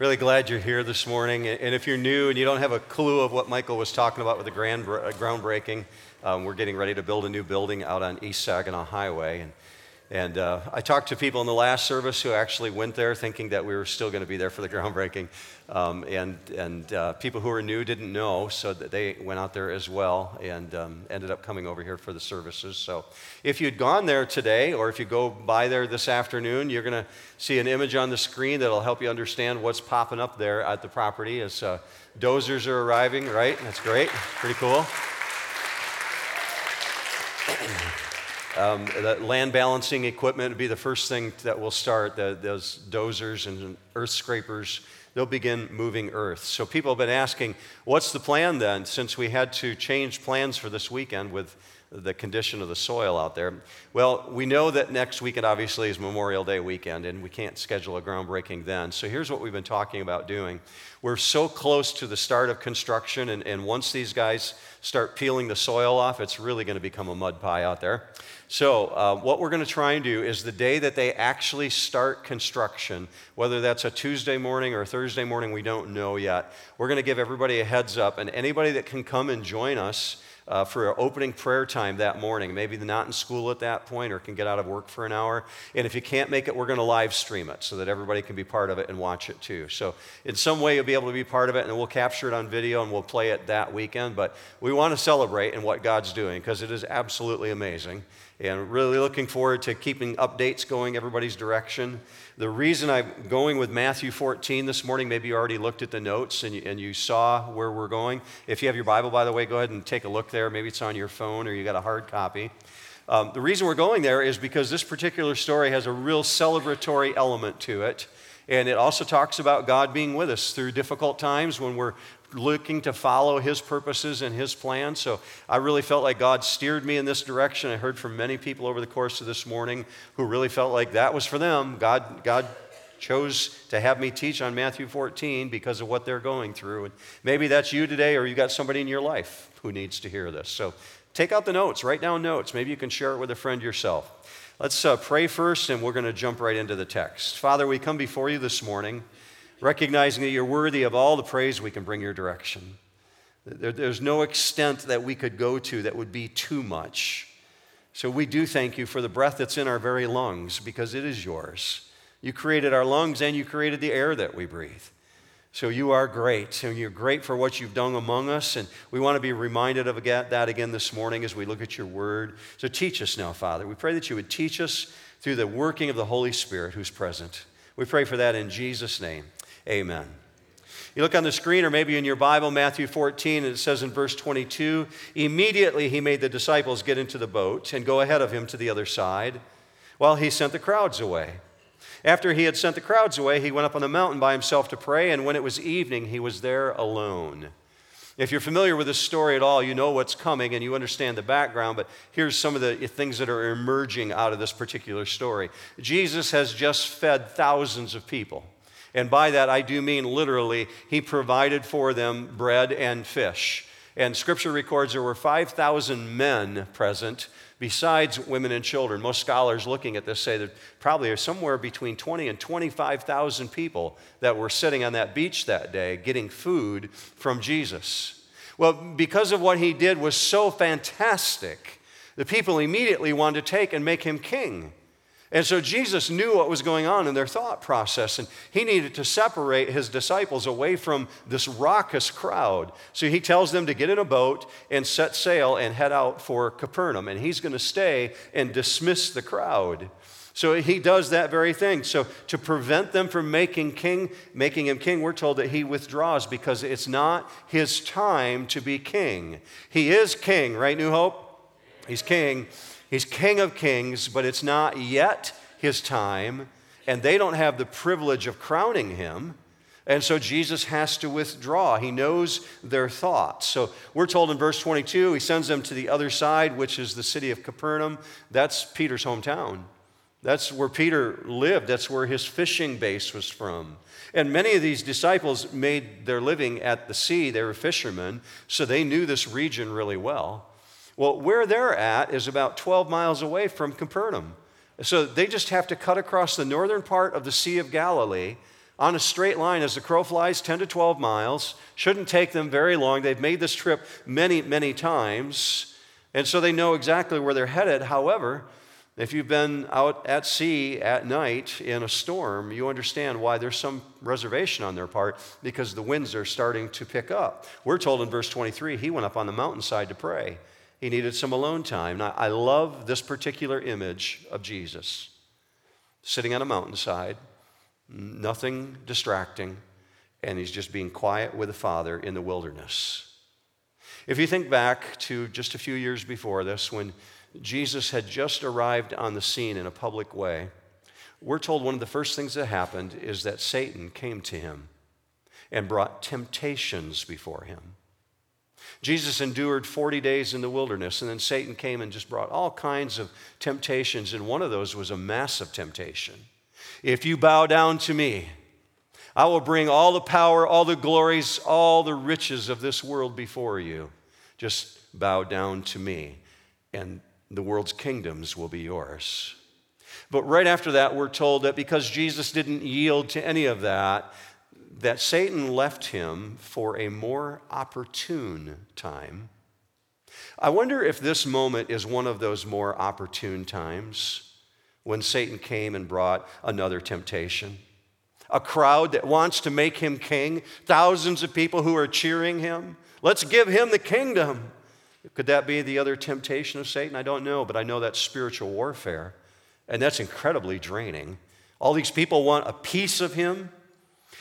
Really glad you're here this morning. And if you're new and you don't have a clue of what Michael was talking about with the grand, uh, groundbreaking, um, we're getting ready to build a new building out on East Saginaw Highway. And and uh, I talked to people in the last service who actually went there thinking that we were still going to be there for the groundbreaking. Um, and and uh, people who were new didn't know, so that they went out there as well and um, ended up coming over here for the services. So if you'd gone there today, or if you go by there this afternoon, you're going to see an image on the screen that'll help you understand what's popping up there at the property as uh, dozers are arriving, right? That's great. Pretty cool. Um, the land balancing equipment would be the first thing that will start. The, those dozers and earth scrapers, they'll begin moving earth. So people have been asking, what's the plan then, since we had to change plans for this weekend with the condition of the soil out there. Well, we know that next weekend obviously is Memorial Day weekend, and we can't schedule a groundbreaking then. So here's what we've been talking about doing. We're so close to the start of construction, and, and once these guys start peeling the soil off, it's really going to become a mud pie out there. So, uh, what we're going to try and do is the day that they actually start construction, whether that's a Tuesday morning or a Thursday morning, we don't know yet, we're going to give everybody a heads up, and anybody that can come and join us uh, for our opening prayer time that morning. Maybe they're not in school at that point or can get out of work for an hour. And if you can't make it, we're going to live stream it so that everybody can be part of it and watch it too. So, in some way, you'll be able to be part of it, and we'll capture it on video and we'll play it that weekend. But we want to celebrate in what God's doing because it is absolutely amazing. And really looking forward to keeping updates going everybody's direction. The reason I'm going with Matthew 14 this morning, maybe you already looked at the notes and you, and you saw where we're going. If you have your Bible, by the way, go ahead and take a look there. Maybe it's on your phone or you got a hard copy. Um, the reason we're going there is because this particular story has a real celebratory element to it. And it also talks about God being with us through difficult times when we're looking to follow His purposes and His plan. So I really felt like God steered me in this direction. I heard from many people over the course of this morning who really felt like that was for them. God, God chose to have me teach on Matthew 14 because of what they're going through. And maybe that's you today, or you got somebody in your life who needs to hear this. So take out the notes, write down notes. Maybe you can share it with a friend yourself. Let's uh, pray first, and we're going to jump right into the text. Father, we come before you this morning recognizing that you're worthy of all the praise we can bring your direction. There, there's no extent that we could go to that would be too much. So we do thank you for the breath that's in our very lungs because it is yours. You created our lungs and you created the air that we breathe. So you are great, and you're great for what you've done among us. And we want to be reminded of that again this morning as we look at your word. So teach us now, Father. We pray that you would teach us through the working of the Holy Spirit who's present. We pray for that in Jesus' name. Amen. You look on the screen, or maybe in your Bible, Matthew 14, and it says in verse 22 Immediately he made the disciples get into the boat and go ahead of him to the other side, while he sent the crowds away. After he had sent the crowds away, he went up on the mountain by himself to pray, and when it was evening, he was there alone. If you're familiar with this story at all, you know what's coming and you understand the background, but here's some of the things that are emerging out of this particular story. Jesus has just fed thousands of people. And by that, I do mean literally, he provided for them bread and fish. And scripture records there were 5,000 men present, besides women and children. Most scholars looking at this say that probably somewhere between 20 and 25,000 people that were sitting on that beach that day getting food from Jesus. Well, because of what he did was so fantastic, the people immediately wanted to take and make him king. And so Jesus knew what was going on in their thought process, and he needed to separate his disciples away from this raucous crowd. So he tells them to get in a boat and set sail and head out for Capernaum, and he's going to stay and dismiss the crowd. So he does that very thing. So to prevent them from making king, making him king, we're told that he withdraws because it's not his time to be king. He is king, right, New Hope? He's king. He's King of Kings, but it's not yet his time, and they don't have the privilege of crowning him. And so Jesus has to withdraw. He knows their thoughts. So we're told in verse 22, he sends them to the other side, which is the city of Capernaum. That's Peter's hometown. That's where Peter lived. That's where his fishing base was from. And many of these disciples made their living at the sea. They were fishermen, so they knew this region really well. Well, where they're at is about 12 miles away from Capernaum. So they just have to cut across the northern part of the Sea of Galilee, on a straight line as the crow flies 10 to 12 miles. Shouldn't take them very long. They've made this trip many, many times. And so they know exactly where they're headed. However, if you've been out at sea at night in a storm, you understand why there's some reservation on their part because the winds are starting to pick up. We're told in verse 23 he went up on the mountainside to pray. He needed some alone time. Now, I love this particular image of Jesus sitting on a mountainside nothing distracting, and he's just being quiet with the Father in the wilderness. If you think back to just a few years before this, when Jesus had just arrived on the scene in a public way, we're told one of the first things that happened is that Satan came to him and brought temptations before him. Jesus endured 40 days in the wilderness, and then Satan came and just brought all kinds of temptations, and one of those was a massive temptation. If you bow down to me, I will bring all the power, all the glories, all the riches of this world before you. Just bow down to me, and the world's kingdoms will be yours. But right after that, we're told that because Jesus didn't yield to any of that, that Satan left him for a more opportune time. I wonder if this moment is one of those more opportune times when Satan came and brought another temptation. A crowd that wants to make him king, thousands of people who are cheering him. Let's give him the kingdom. Could that be the other temptation of Satan? I don't know, but I know that's spiritual warfare, and that's incredibly draining. All these people want a piece of him.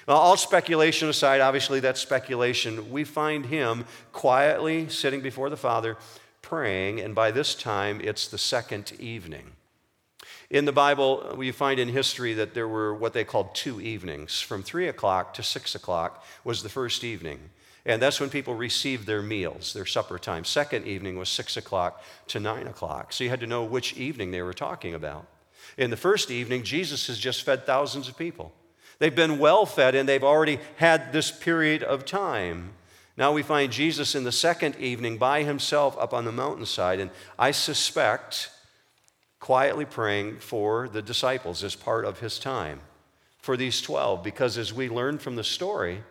Well, all speculation aside, obviously that's speculation. We find him quietly sitting before the Father, praying, and by this time it's the second evening. In the Bible, we find in history that there were what they called two evenings. From three o'clock to six o'clock was the first evening. And that's when people received their meals, their supper time. Second evening was six o'clock to nine o'clock. So you had to know which evening they were talking about. In the first evening, Jesus has just fed thousands of people. They've been well fed and they've already had this period of time. Now we find Jesus in the second evening by himself up on the mountainside. And I suspect quietly praying for the disciples as part of his time, for these 12, because as we learn from the story,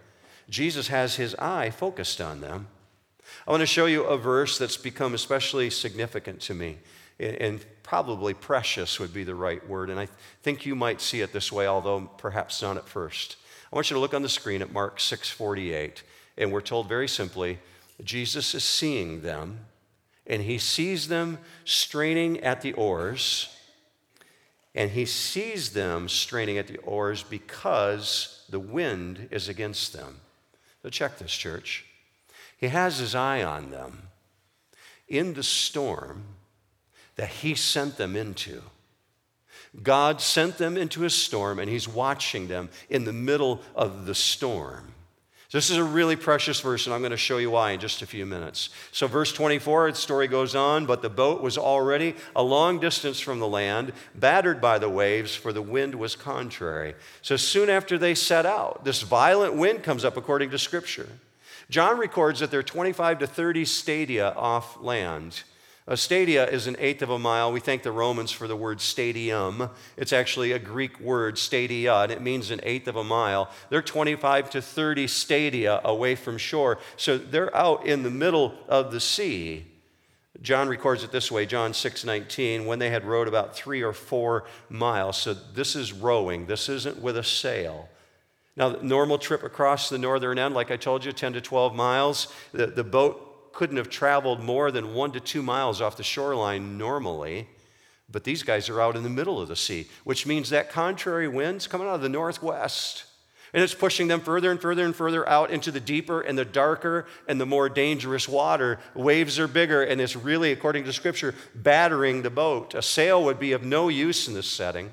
Jesus has his eye focused on them. I want to show you a verse that's become especially significant to me, and probably precious would be the right word. And I think you might see it this way, although perhaps not at first. I want you to look on the screen at Mark 6:48, and we're told very simply, Jesus is seeing them and he sees them straining at the oars. And he sees them straining at the oars because the wind is against them. So, check this, church. He has his eye on them in the storm that he sent them into. God sent them into a storm, and he's watching them in the middle of the storm. This is a really precious verse, and I'm going to show you why in just a few minutes. So, verse 24, the story goes on, but the boat was already a long distance from the land, battered by the waves, for the wind was contrary. So, soon after they set out, this violent wind comes up according to Scripture. John records that they're 25 to 30 stadia off land. A stadia is an eighth of a mile. We thank the Romans for the word stadium. It's actually a Greek word, stadia, and it means an eighth of a mile. They're 25 to 30 stadia away from shore. So they're out in the middle of the sea. John records it this way, John 6:19, when they had rowed about 3 or 4 miles. So this is rowing. This isn't with a sail. Now, the normal trip across the northern end, like I told you, 10 to 12 miles, the, the boat couldn't have traveled more than one to two miles off the shoreline normally. But these guys are out in the middle of the sea, which means that contrary wind's coming out of the northwest. And it's pushing them further and further and further out into the deeper and the darker and the more dangerous water. Waves are bigger, and it's really, according to Scripture, battering the boat. A sail would be of no use in this setting.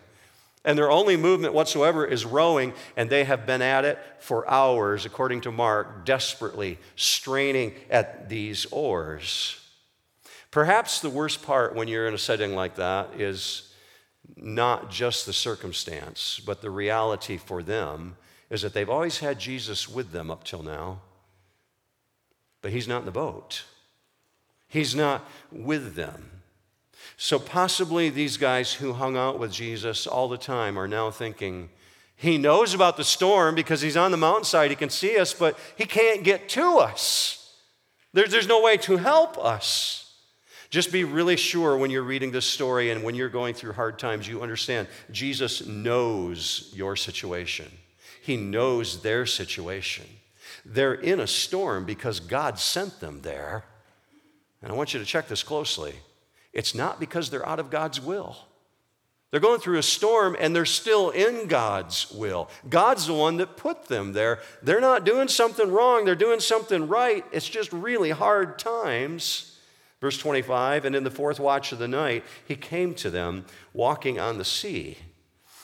And their only movement whatsoever is rowing, and they have been at it for hours, according to Mark, desperately straining at these oars. Perhaps the worst part when you're in a setting like that is not just the circumstance, but the reality for them is that they've always had Jesus with them up till now, but he's not in the boat. He's not with them. So possibly these guys who hung out with Jesus all the time are now thinking, He knows about the storm because he's on the mountainside. He can see us, but he can't get to us. There's, there's no way to help us. Just be really sure when you're reading this story and when you're going through hard times, you understand Jesus knows your situation. He knows their situation. They're in a storm because God sent them there. And I want you to check this closely. It's not because they're out of God's will. They're going through a storm and they're still in God's will. God's the one that put them there. They're not doing something wrong, they're doing something right. It's just really hard times. Verse 25, and in the fourth watch of the night, he came to them walking on the sea.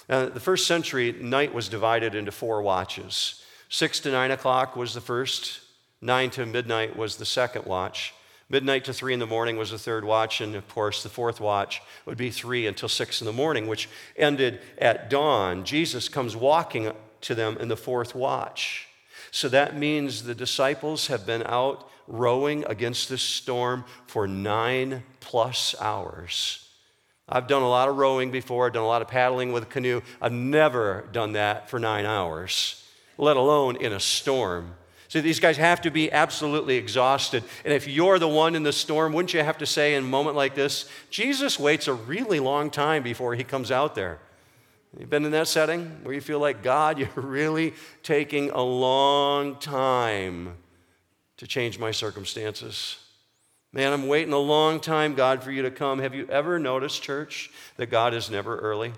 Now, the first century, night was divided into four watches. Six to nine o'clock was the first, nine to midnight was the second watch. Midnight to three in the morning was the third watch, and of course, the fourth watch would be three until six in the morning, which ended at dawn. Jesus comes walking to them in the fourth watch. So that means the disciples have been out rowing against this storm for nine plus hours. I've done a lot of rowing before, I've done a lot of paddling with a canoe. I've never done that for nine hours, let alone in a storm. So these guys have to be absolutely exhausted. And if you're the one in the storm, wouldn't you have to say in a moment like this, Jesus waits a really long time before he comes out there? You've been in that setting where you feel like, God, you're really taking a long time to change my circumstances. Man, I'm waiting a long time, God, for you to come. Have you ever noticed, church, that God is never early?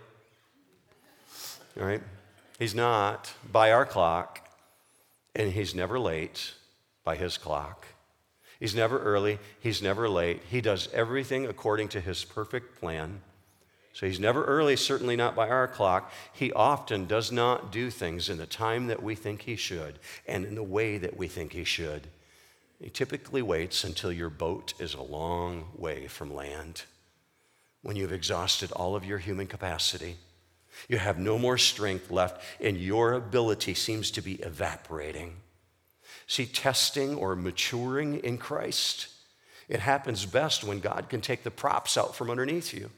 All right? He's not by our clock. And he's never late by his clock. He's never early, he's never late. He does everything according to his perfect plan. So he's never early, certainly not by our clock. He often does not do things in the time that we think he should and in the way that we think he should. He typically waits until your boat is a long way from land, when you've exhausted all of your human capacity you have no more strength left, and your ability seems to be evaporating. See, testing or maturing in Christ, it happens best when God can take the props out from underneath you.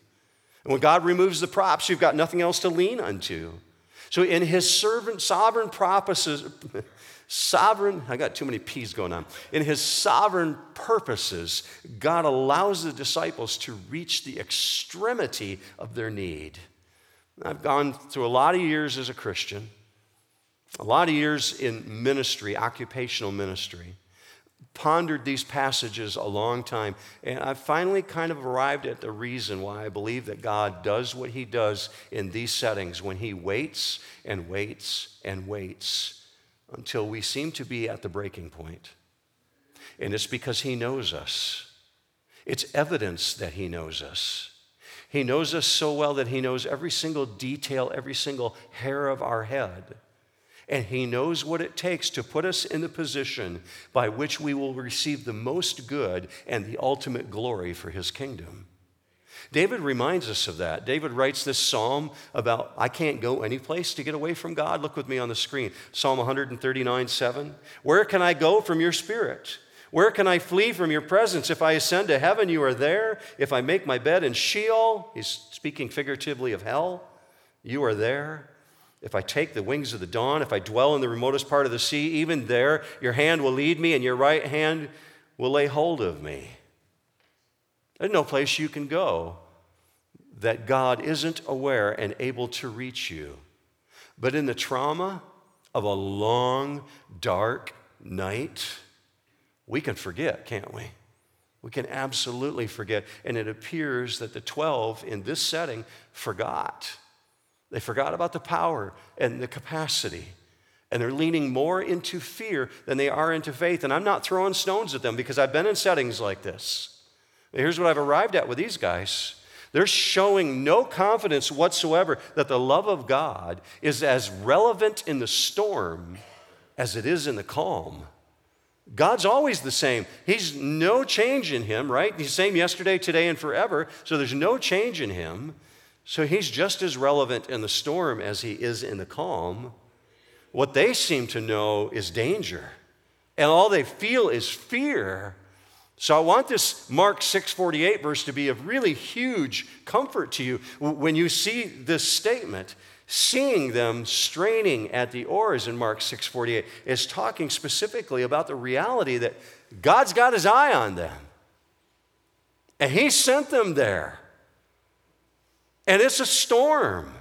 And when God removes the props, you've got nothing else to lean unto. So, in his servant, sovereign purposes, sovereign, I got too many P's going on. In his sovereign purposes, God allows the disciples to reach the extremity of their need. I've gone through a lot of years as a Christian, a lot of years in ministry, occupational ministry, pondered these passages a long time, and I finally kind of arrived at the reason why I believe that God does what He does in these settings when He waits and waits and waits until we seem to be at the breaking point. And it's because He knows us, it's evidence that He knows us. He knows us so well that He knows every single detail, every single hair of our head. And He knows what it takes to put us in the position by which we will receive the most good and the ultimate glory for His kingdom. David reminds us of that. David writes this psalm about, I can't go any place to get away from God. Look with me on the screen. Psalm 139 7. Where can I go from your spirit? Where can I flee from your presence? If I ascend to heaven, you are there. If I make my bed in Sheol, he's speaking figuratively of hell, you are there. If I take the wings of the dawn, if I dwell in the remotest part of the sea, even there your hand will lead me and your right hand will lay hold of me. There's no place you can go that God isn't aware and able to reach you. But in the trauma of a long, dark night, we can forget, can't we? We can absolutely forget. And it appears that the 12 in this setting forgot. They forgot about the power and the capacity. And they're leaning more into fear than they are into faith. And I'm not throwing stones at them because I've been in settings like this. Here's what I've arrived at with these guys. They're showing no confidence whatsoever that the love of God is as relevant in the storm as it is in the calm. God's always the same. He's no change in him, right? He's the same yesterday, today, and forever. So there's no change in him. So he's just as relevant in the storm as he is in the calm. What they seem to know is danger. And all they feel is fear. So I want this Mark 6:48 verse to be of really huge comfort to you when you see this statement. Seeing them straining at the oars in Mark 6:48 is talking specifically about the reality that God's got his eye on them. And he sent them there. And it's a storm.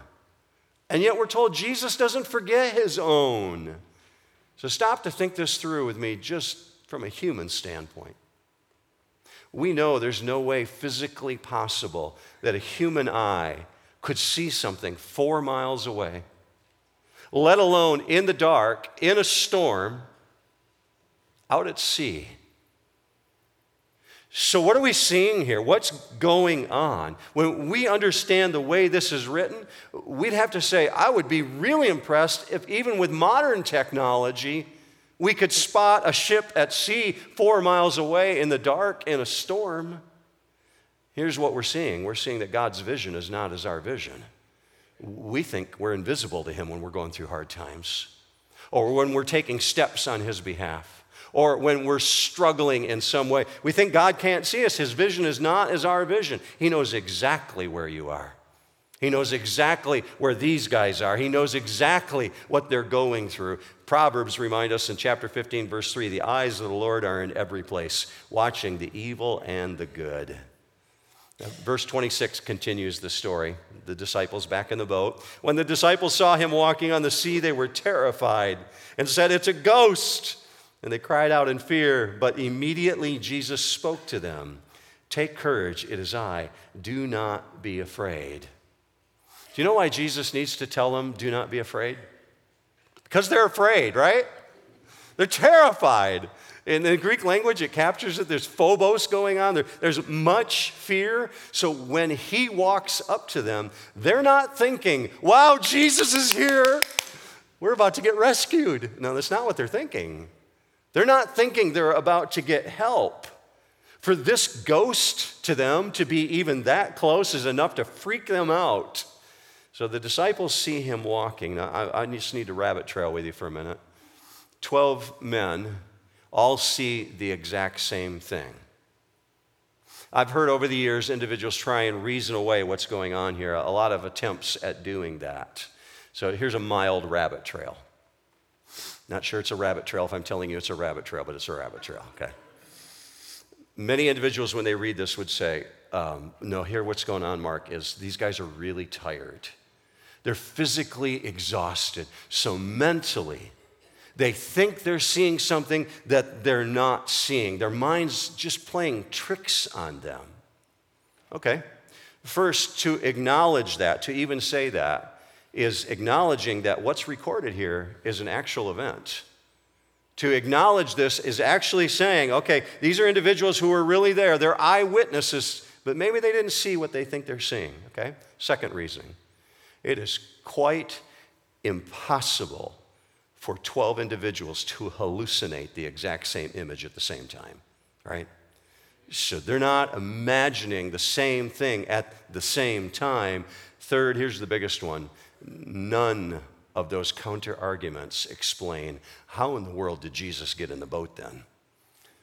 And yet we're told Jesus doesn't forget his own. So stop to think this through with me just from a human standpoint. We know there's no way physically possible that a human eye could see something four miles away, let alone in the dark, in a storm, out at sea. So, what are we seeing here? What's going on? When we understand the way this is written, we'd have to say, I would be really impressed if, even with modern technology, we could spot a ship at sea four miles away in the dark in a storm. Here's what we're seeing we're seeing that God's vision is not as our vision. We think we're invisible to Him when we're going through hard times, or when we're taking steps on His behalf, or when we're struggling in some way. We think God can't see us. His vision is not as our vision. He knows exactly where you are. He knows exactly where these guys are. He knows exactly what they're going through. Proverbs remind us in chapter 15, verse 3 the eyes of the Lord are in every place, watching the evil and the good. Verse 26 continues the story. The disciples back in the boat. When the disciples saw him walking on the sea, they were terrified and said, It's a ghost. And they cried out in fear. But immediately Jesus spoke to them Take courage, it is I. Do not be afraid. Do you know why Jesus needs to tell them, Do not be afraid? Because they're afraid, right? They're terrified. In the Greek language, it captures it. There's phobos going on, there, there's much fear. So when he walks up to them, they're not thinking, wow, Jesus is here. We're about to get rescued. No, that's not what they're thinking. They're not thinking they're about to get help. For this ghost to them to be even that close is enough to freak them out. So the disciples see him walking. Now, I, I just need to rabbit trail with you for a minute. Twelve men all see the exact same thing. I've heard over the years individuals try and reason away what's going on here, a lot of attempts at doing that. So here's a mild rabbit trail. Not sure it's a rabbit trail if I'm telling you it's a rabbit trail, but it's a rabbit trail, okay? Many individuals, when they read this, would say, um, No, here what's going on, Mark, is these guys are really tired. They're physically exhausted. So mentally, they think they're seeing something that they're not seeing. Their mind's just playing tricks on them. Okay. First, to acknowledge that, to even say that, is acknowledging that what's recorded here is an actual event. To acknowledge this is actually saying, okay, these are individuals who were really there. They're eyewitnesses, but maybe they didn't see what they think they're seeing. Okay? Second reasoning it is quite impossible for 12 individuals to hallucinate the exact same image at the same time, right? So they're not imagining the same thing at the same time. Third, here's the biggest one none of those counter arguments explain how in the world did Jesus get in the boat then?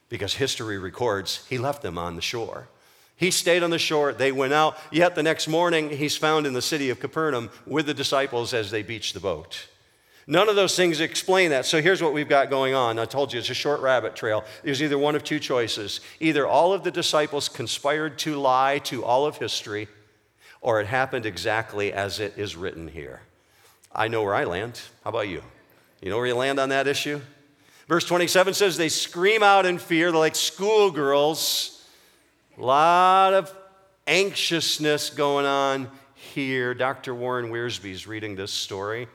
Because history records he left them on the shore. He stayed on the shore, they went out, yet the next morning he's found in the city of Capernaum with the disciples as they beach the boat. None of those things explain that. So here's what we've got going on. I told you it's a short rabbit trail. There's either one of two choices. Either all of the disciples conspired to lie to all of history, or it happened exactly as it is written here. I know where I land. How about you? You know where you land on that issue? Verse 27 says they scream out in fear, they're like schoolgirls. A lot of anxiousness going on here. Dr. Warren Wiersbe is reading this story.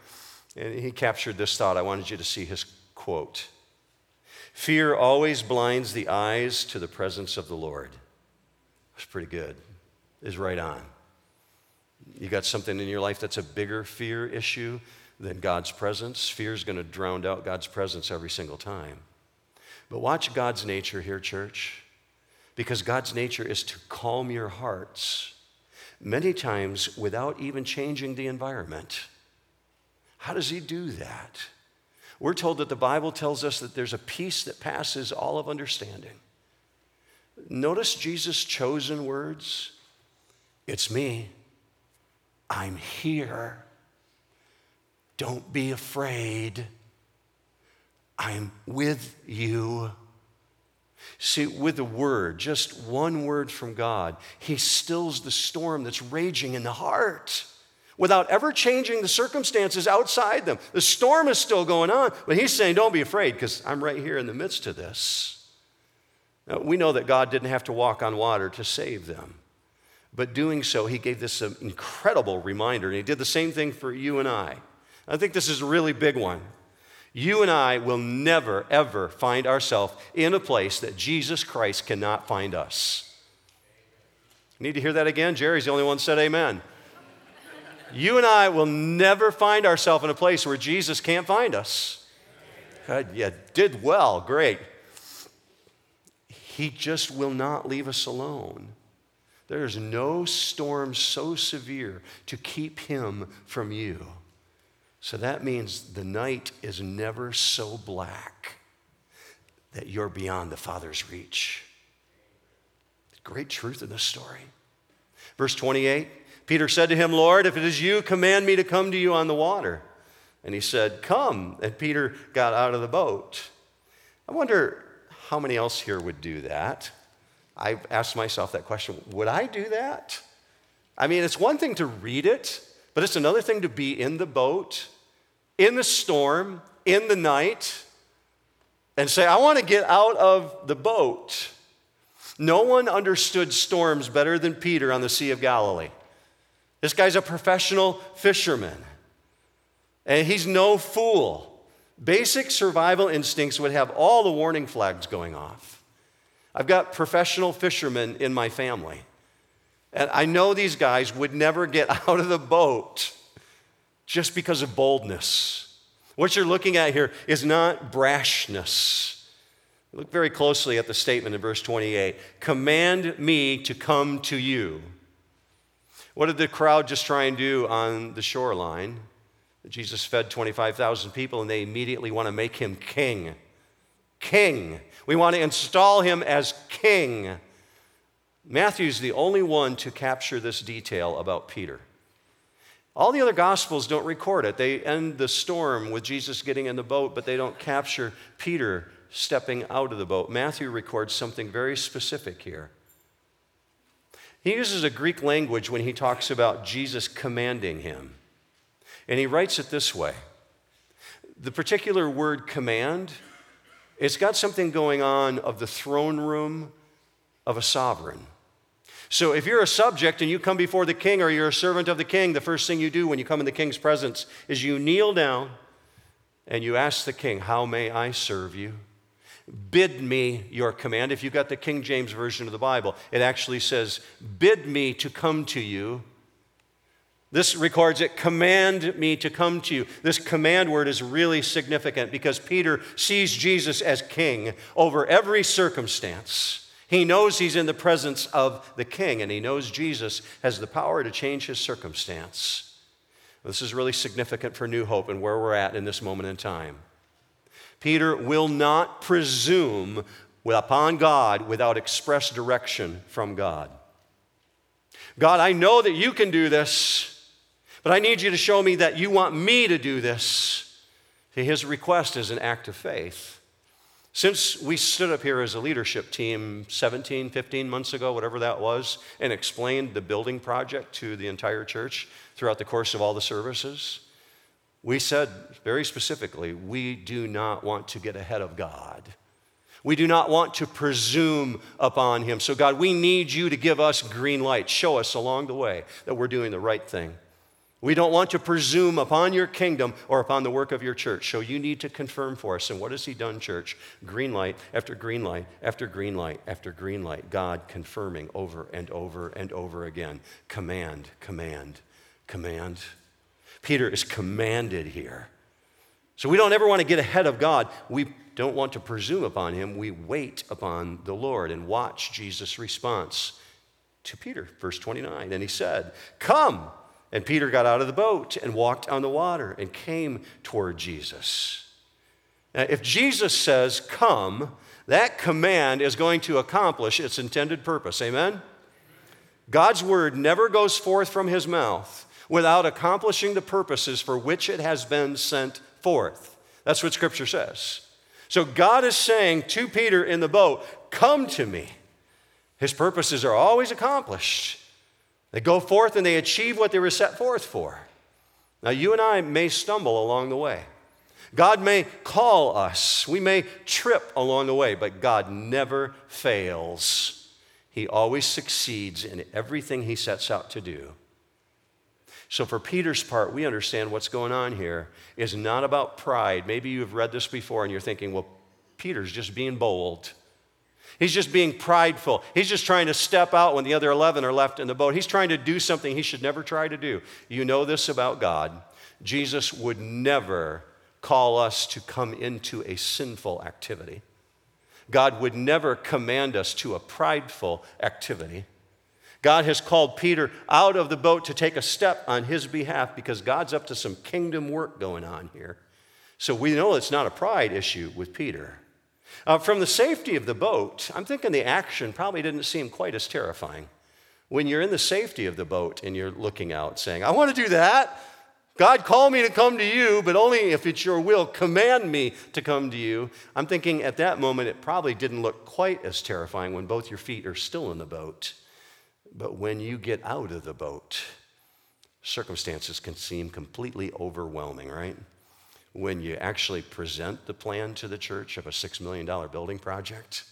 And he captured this thought. I wanted you to see his quote Fear always blinds the eyes to the presence of the Lord. That's pretty good. Is right on. You got something in your life that's a bigger fear issue than God's presence. Fear is going to drown out God's presence every single time. But watch God's nature here, church, because God's nature is to calm your hearts, many times without even changing the environment. How does he do that? We're told that the Bible tells us that there's a peace that passes all of understanding. Notice Jesus' chosen words It's me. I'm here. Don't be afraid. I am with you. See, with a word, just one word from God, He stills the storm that's raging in the heart without ever changing the circumstances outside them. The storm is still going on, but He's saying, Don't be afraid because I'm right here in the midst of this. Now, we know that God didn't have to walk on water to save them. But doing so, he gave this incredible reminder, and he did the same thing for you and I. I think this is a really big one. You and I will never, ever find ourselves in a place that Jesus Christ cannot find us. Need to hear that again? Jerry's the only one said amen. You and I will never find ourselves in a place where Jesus can't find us. God, you did well, great. He just will not leave us alone. There is no storm so severe to keep him from you. So that means the night is never so black that you're beyond the Father's reach. Great truth in this story. Verse 28 Peter said to him, Lord, if it is you, command me to come to you on the water. And he said, Come. And Peter got out of the boat. I wonder how many else here would do that? I've asked myself that question would I do that? I mean, it's one thing to read it, but it's another thing to be in the boat, in the storm, in the night, and say, I want to get out of the boat. No one understood storms better than Peter on the Sea of Galilee. This guy's a professional fisherman, and he's no fool. Basic survival instincts would have all the warning flags going off. I've got professional fishermen in my family. And I know these guys would never get out of the boat just because of boldness. What you're looking at here is not brashness. Look very closely at the statement in verse 28 Command me to come to you. What did the crowd just try and do on the shoreline? Jesus fed 25,000 people, and they immediately want to make him king. King. We want to install him as king. Matthew's the only one to capture this detail about Peter. All the other gospels don't record it. They end the storm with Jesus getting in the boat, but they don't capture Peter stepping out of the boat. Matthew records something very specific here. He uses a Greek language when he talks about Jesus commanding him. And he writes it this way The particular word command, it's got something going on of the throne room of a sovereign. So if you're a subject and you come before the king or you're a servant of the king, the first thing you do when you come in the king's presence is you kneel down and you ask the king, How may I serve you? Bid me your command. If you've got the King James Version of the Bible, it actually says, Bid me to come to you this records it, command me to come to you. This command word is really significant because Peter sees Jesus as king over every circumstance. He knows he's in the presence of the king, and he knows Jesus has the power to change his circumstance. This is really significant for New Hope and where we're at in this moment in time. Peter will not presume upon God without express direction from God. God, I know that you can do this. But I need you to show me that you want me to do this. His request is an act of faith. Since we stood up here as a leadership team 17, 15 months ago, whatever that was, and explained the building project to the entire church throughout the course of all the services, we said very specifically, we do not want to get ahead of God. We do not want to presume upon Him. So, God, we need you to give us green light. Show us along the way that we're doing the right thing. We don't want to presume upon your kingdom or upon the work of your church. So you need to confirm for us. And what has He done, church? Green light after green light after green light after green light. God confirming over and over and over again. Command, command, command. Peter is commanded here. So we don't ever want to get ahead of God. We don't want to presume upon Him. We wait upon the Lord and watch Jesus' response to Peter. Verse 29. And He said, Come. And Peter got out of the boat and walked on the water and came toward Jesus. Now, if Jesus says, Come, that command is going to accomplish its intended purpose. Amen? God's word never goes forth from his mouth without accomplishing the purposes for which it has been sent forth. That's what Scripture says. So God is saying to Peter in the boat, Come to me. His purposes are always accomplished. They go forth and they achieve what they were set forth for. Now, you and I may stumble along the way. God may call us. We may trip along the way, but God never fails. He always succeeds in everything he sets out to do. So, for Peter's part, we understand what's going on here is not about pride. Maybe you've read this before and you're thinking, well, Peter's just being bold. He's just being prideful. He's just trying to step out when the other 11 are left in the boat. He's trying to do something he should never try to do. You know this about God. Jesus would never call us to come into a sinful activity. God would never command us to a prideful activity. God has called Peter out of the boat to take a step on his behalf because God's up to some kingdom work going on here. So we know it's not a pride issue with Peter. Uh, from the safety of the boat, I'm thinking the action probably didn't seem quite as terrifying. When you're in the safety of the boat and you're looking out saying, I want to do that. God, call me to come to you, but only if it's your will. Command me to come to you. I'm thinking at that moment, it probably didn't look quite as terrifying when both your feet are still in the boat. But when you get out of the boat, circumstances can seem completely overwhelming, right? When you actually present the plan to the church of a $6 million building project,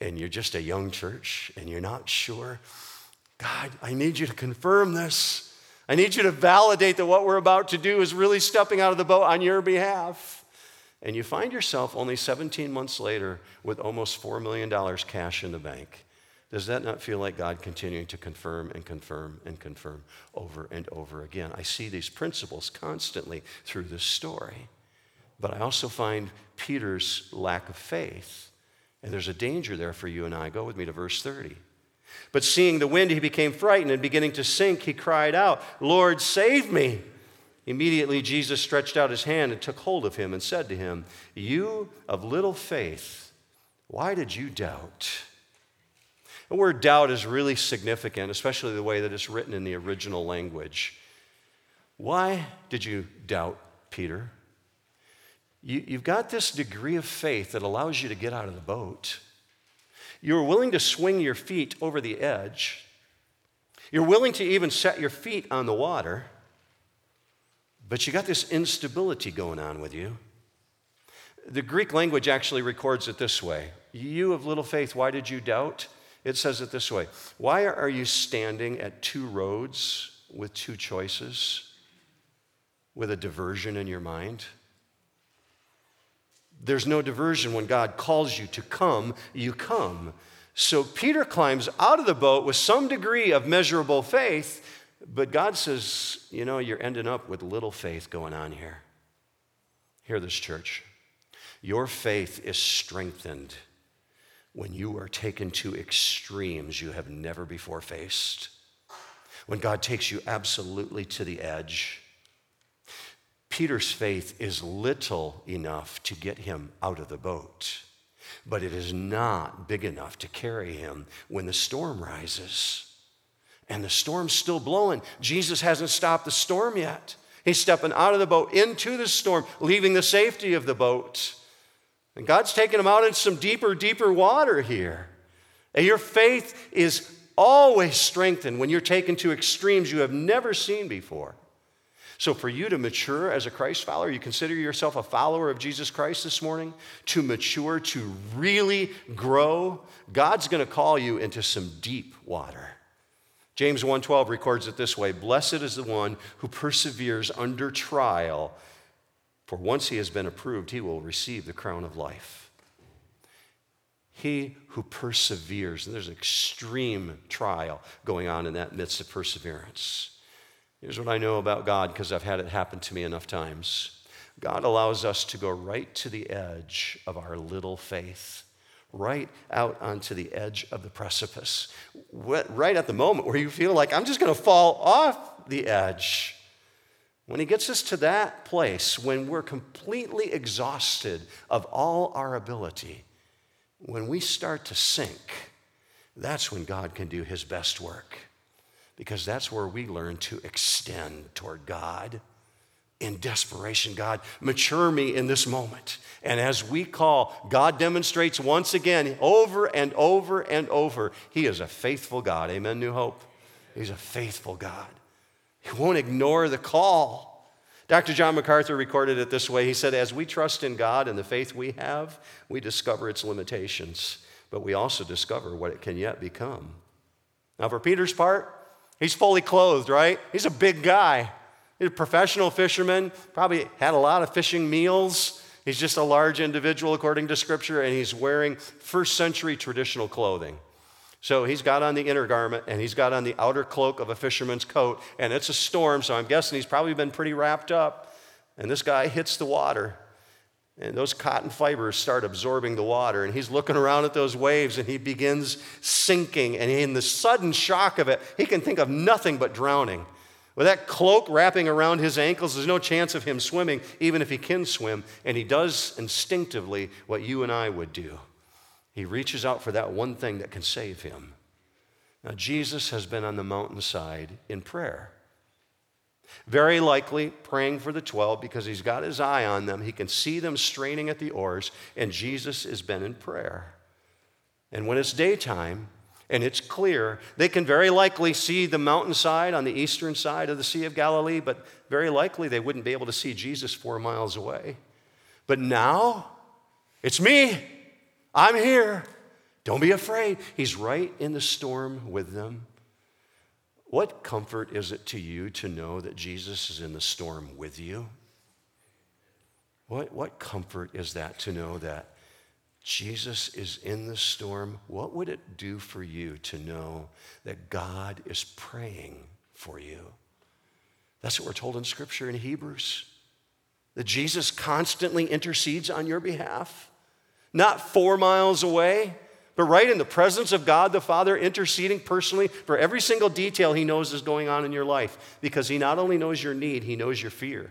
and you're just a young church and you're not sure, God, I need you to confirm this. I need you to validate that what we're about to do is really stepping out of the boat on your behalf. And you find yourself only 17 months later with almost $4 million cash in the bank. Does that not feel like God continuing to confirm and confirm and confirm over and over again? I see these principles constantly through this story. But I also find Peter's lack of faith. And there's a danger there for you and I. Go with me to verse 30. But seeing the wind, he became frightened and beginning to sink, he cried out, Lord, save me. Immediately, Jesus stretched out his hand and took hold of him and said to him, You of little faith, why did you doubt? The word doubt is really significant, especially the way that it's written in the original language. Why did you doubt, Peter? You, have got this degree of faith that allows you to get out of the boat. You're willing to swing your feet over the edge. You're willing to even set your feet on the water, but you got this instability going on with you. The Greek language actually records it this way You of little faith, why did you doubt? It says it this way Why are you standing at two roads with two choices, with a diversion in your mind? There's no diversion when God calls you to come, you come. So Peter climbs out of the boat with some degree of measurable faith, but God says, You know, you're ending up with little faith going on here. Hear this, church. Your faith is strengthened when you are taken to extremes you have never before faced. When God takes you absolutely to the edge Peter's faith is little enough to get him out of the boat, but it is not big enough to carry him when the storm rises. And the storm's still blowing. Jesus hasn't stopped the storm yet. He's stepping out of the boat into the storm, leaving the safety of the boat. And God's taking them out in some deeper, deeper water here. And your faith is always strengthened when you're taken to extremes you have never seen before. So, for you to mature as a Christ follower, you consider yourself a follower of Jesus Christ this morning, to mature, to really grow, God's going to call you into some deep water. James 1:12 records it this way, "Blessed is the one who perseveres under trial, for once he has been approved, he will receive the crown of life." He who perseveres, and there's an extreme trial going on in that midst of perseverance. Here's what I know about God because I've had it happen to me enough times God allows us to go right to the edge of our little faith, right out onto the edge of the precipice, right at the moment where you feel like I'm just going to fall off the edge. When he gets us to that place, when we're completely exhausted of all our ability, when we start to sink, that's when God can do his best work because that's where we learn to extend toward God in desperation. God, mature me in this moment. And as we call, God demonstrates once again, over and over and over, He is a faithful God. Amen, New Hope? He's a faithful God. He won't ignore the call. Dr. John MacArthur recorded it this way. He said, As we trust in God and the faith we have, we discover its limitations, but we also discover what it can yet become. Now, for Peter's part, he's fully clothed, right? He's a big guy. He's a professional fisherman, probably had a lot of fishing meals. He's just a large individual according to Scripture, and he's wearing first century traditional clothing. So he's got on the inner garment and he's got on the outer cloak of a fisherman's coat, and it's a storm, so I'm guessing he's probably been pretty wrapped up. And this guy hits the water, and those cotton fibers start absorbing the water, and he's looking around at those waves and he begins sinking. And in the sudden shock of it, he can think of nothing but drowning. With that cloak wrapping around his ankles, there's no chance of him swimming, even if he can swim. And he does instinctively what you and I would do. He reaches out for that one thing that can save him. Now, Jesus has been on the mountainside in prayer. Very likely praying for the 12 because he's got his eye on them. He can see them straining at the oars, and Jesus has been in prayer. And when it's daytime and it's clear, they can very likely see the mountainside on the eastern side of the Sea of Galilee, but very likely they wouldn't be able to see Jesus four miles away. But now, it's me. I'm here. Don't be afraid. He's right in the storm with them. What comfort is it to you to know that Jesus is in the storm with you? What, what comfort is that to know that Jesus is in the storm? What would it do for you to know that God is praying for you? That's what we're told in Scripture in Hebrews. That Jesus constantly intercedes on your behalf not four miles away, but right in the presence of God the Father, interceding personally for every single detail He knows is going on in your life, because He not only knows your need, He knows your fear,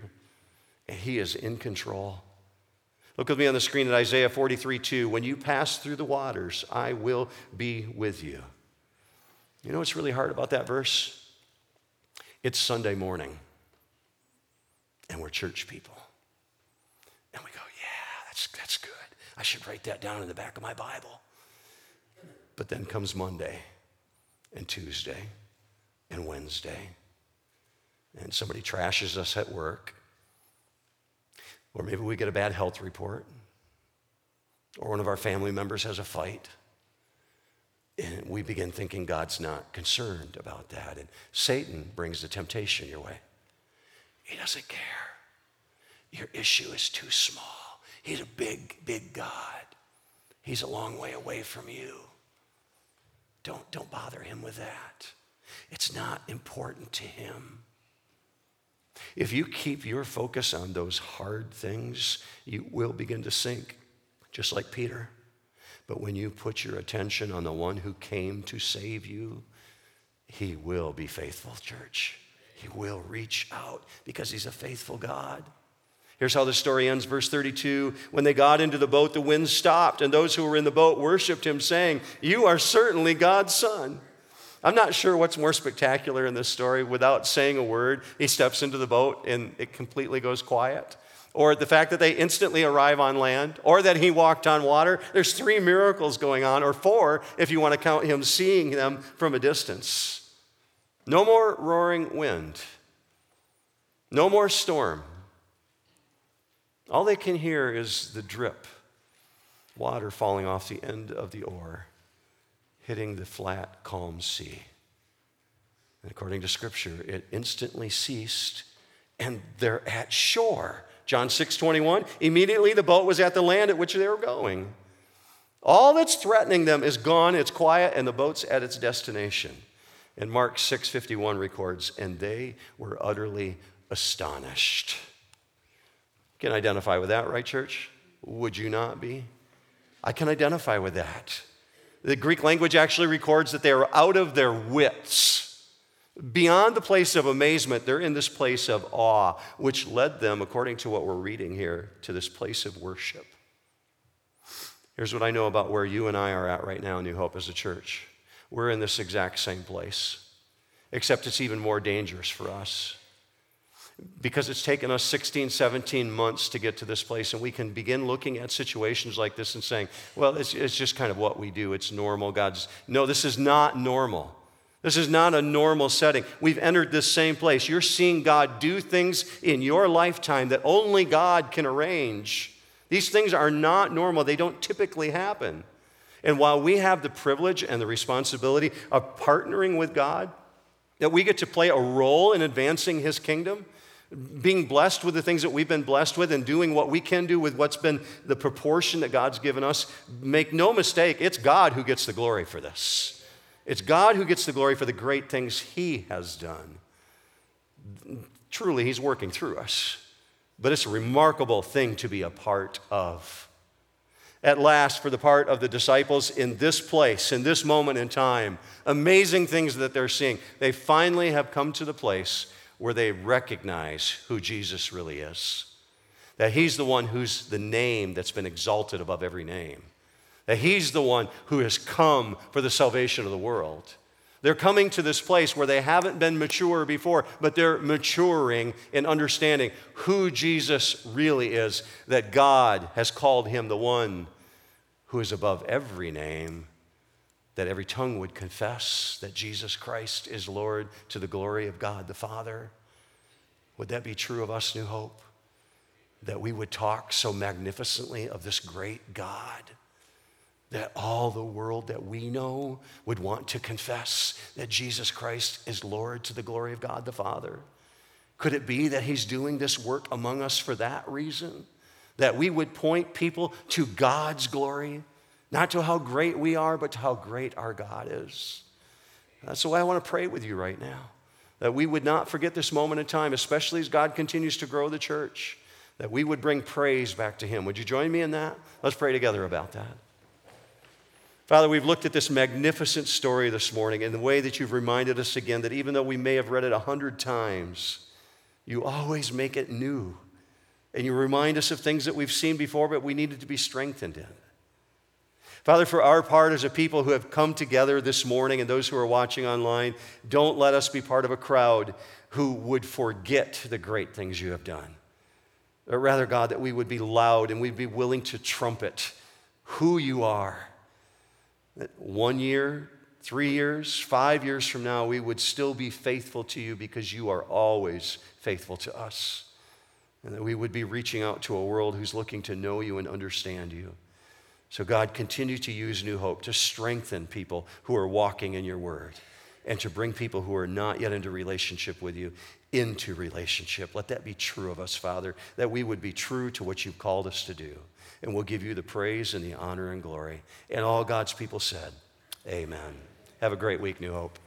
and He is in control. Look with me on the screen at Isaiah 43 2. When you pass through the waters, I will be with you. You know what's really hard about that verse? It's Sunday morning, and we're church people. And we go, yeah, that's, that's good. I should write that down in the back of my Bible. But then comes Monday and Tuesday and Wednesday, and somebody trashes us at work, or maybe we get a bad health report, or one of our family members has a fight. And we begin thinking God's not concerned about that. And Satan brings the temptation your way. He doesn't care. Your issue is too small. He's a big, big God. He's a long way away from you. Don't, don't bother him with that. It's not important to him. If you keep your focus on those hard things, you will begin to sink, just like Peter. But when you put your attention on the one who came to save you, he will be faithful, church. He will reach out because he's a faithful God. Here's how the story ends, verse 32. When they got into the boat, the wind stopped, and those who were in the boat worshiped him, saying, You are certainly God's son. I'm not sure what's more spectacular in this story. Without saying a word, he steps into the boat and it completely goes quiet. Or the fact that they instantly arrive on land, or that he walked on water. There's three miracles going on, or four if you want to count him seeing them from a distance. No more roaring wind, no more storm. All they can hear is the drip, water falling off the end of the oar, hitting the flat, calm sea. And according to Scripture, it instantly ceased, and they're at shore. John 6 21, immediately the boat was at the land at which they were going. All that's threatening them is gone, it's quiet, and the boat's at its destination. And Mark 6:51 records, and they were utterly astonished. Can identify with that, right, church? Would you not be? I can identify with that. The Greek language actually records that they are out of their wits. Beyond the place of amazement, they're in this place of awe, which led them, according to what we're reading here, to this place of worship. Here's what I know about where you and I are at right now, New Hope as a church. We're in this exact same place. except it's even more dangerous for us because it's taken us 16, 17 months to get to this place, and we can begin looking at situations like this and saying, well, it's, it's just kind of what we do. It's normal. God's, no, this is not normal. This is not a normal setting. We've entered this same place. You're seeing God do things in your lifetime that only God can arrange. These things are not normal, they don't typically happen. And while we have the privilege and the responsibility of partnering with God, that we get to play a role in advancing His kingdom, being blessed with the things that we've been blessed with and doing what we can do with what's been the proportion that God's given us, make no mistake, it's God who gets the glory for this. It's God who gets the glory for the great things He has done. Truly, He's working through us, but it's a remarkable thing to be a part of. At last, for the part of the disciples in this place, in this moment in time, amazing things that they're seeing, they finally have come to the place where they recognize who Jesus really is. That he's the one who's the name that's been exalted above every name. That he's the one who has come for the salvation of the world. They're coming to this place where they haven't been mature before, but they're maturing in understanding who Jesus really is, that God has called him the one who is above every name, that every tongue would confess that Jesus Christ is Lord to the glory of God the Father. Would that be true of us, New Hope? That we would talk so magnificently of this great God that all the world that we know would want to confess that Jesus Christ is Lord to the glory of God the Father? Could it be that He's doing this work among us for that reason? That we would point people to God's glory not to how great we are, but to how great our God is. That's why I want to pray with you right now. That we would not forget this moment in time, especially as God continues to grow the church, that we would bring praise back to Him. Would you join me in that? Let's pray together about that. Father, we've looked at this magnificent story this morning and the way that you've reminded us again that even though we may have read it a hundred times, you always make it new. And you remind us of things that we've seen before, but we needed to be strengthened in. Father, for our part as a people who have come together this morning and those who are watching online, don't let us be part of a crowd who would forget the great things you have done. But rather, God, that we would be loud and we'd be willing to trumpet who you are. That one year, three years, five years from now, we would still be faithful to you because you are always faithful to us. And that we would be reaching out to a world who's looking to know you and understand you. So, God, continue to use New Hope to strengthen people who are walking in your word and to bring people who are not yet into relationship with you into relationship. Let that be true of us, Father, that we would be true to what you've called us to do. And we'll give you the praise and the honor and glory. And all God's people said, Amen. Have a great week, New Hope.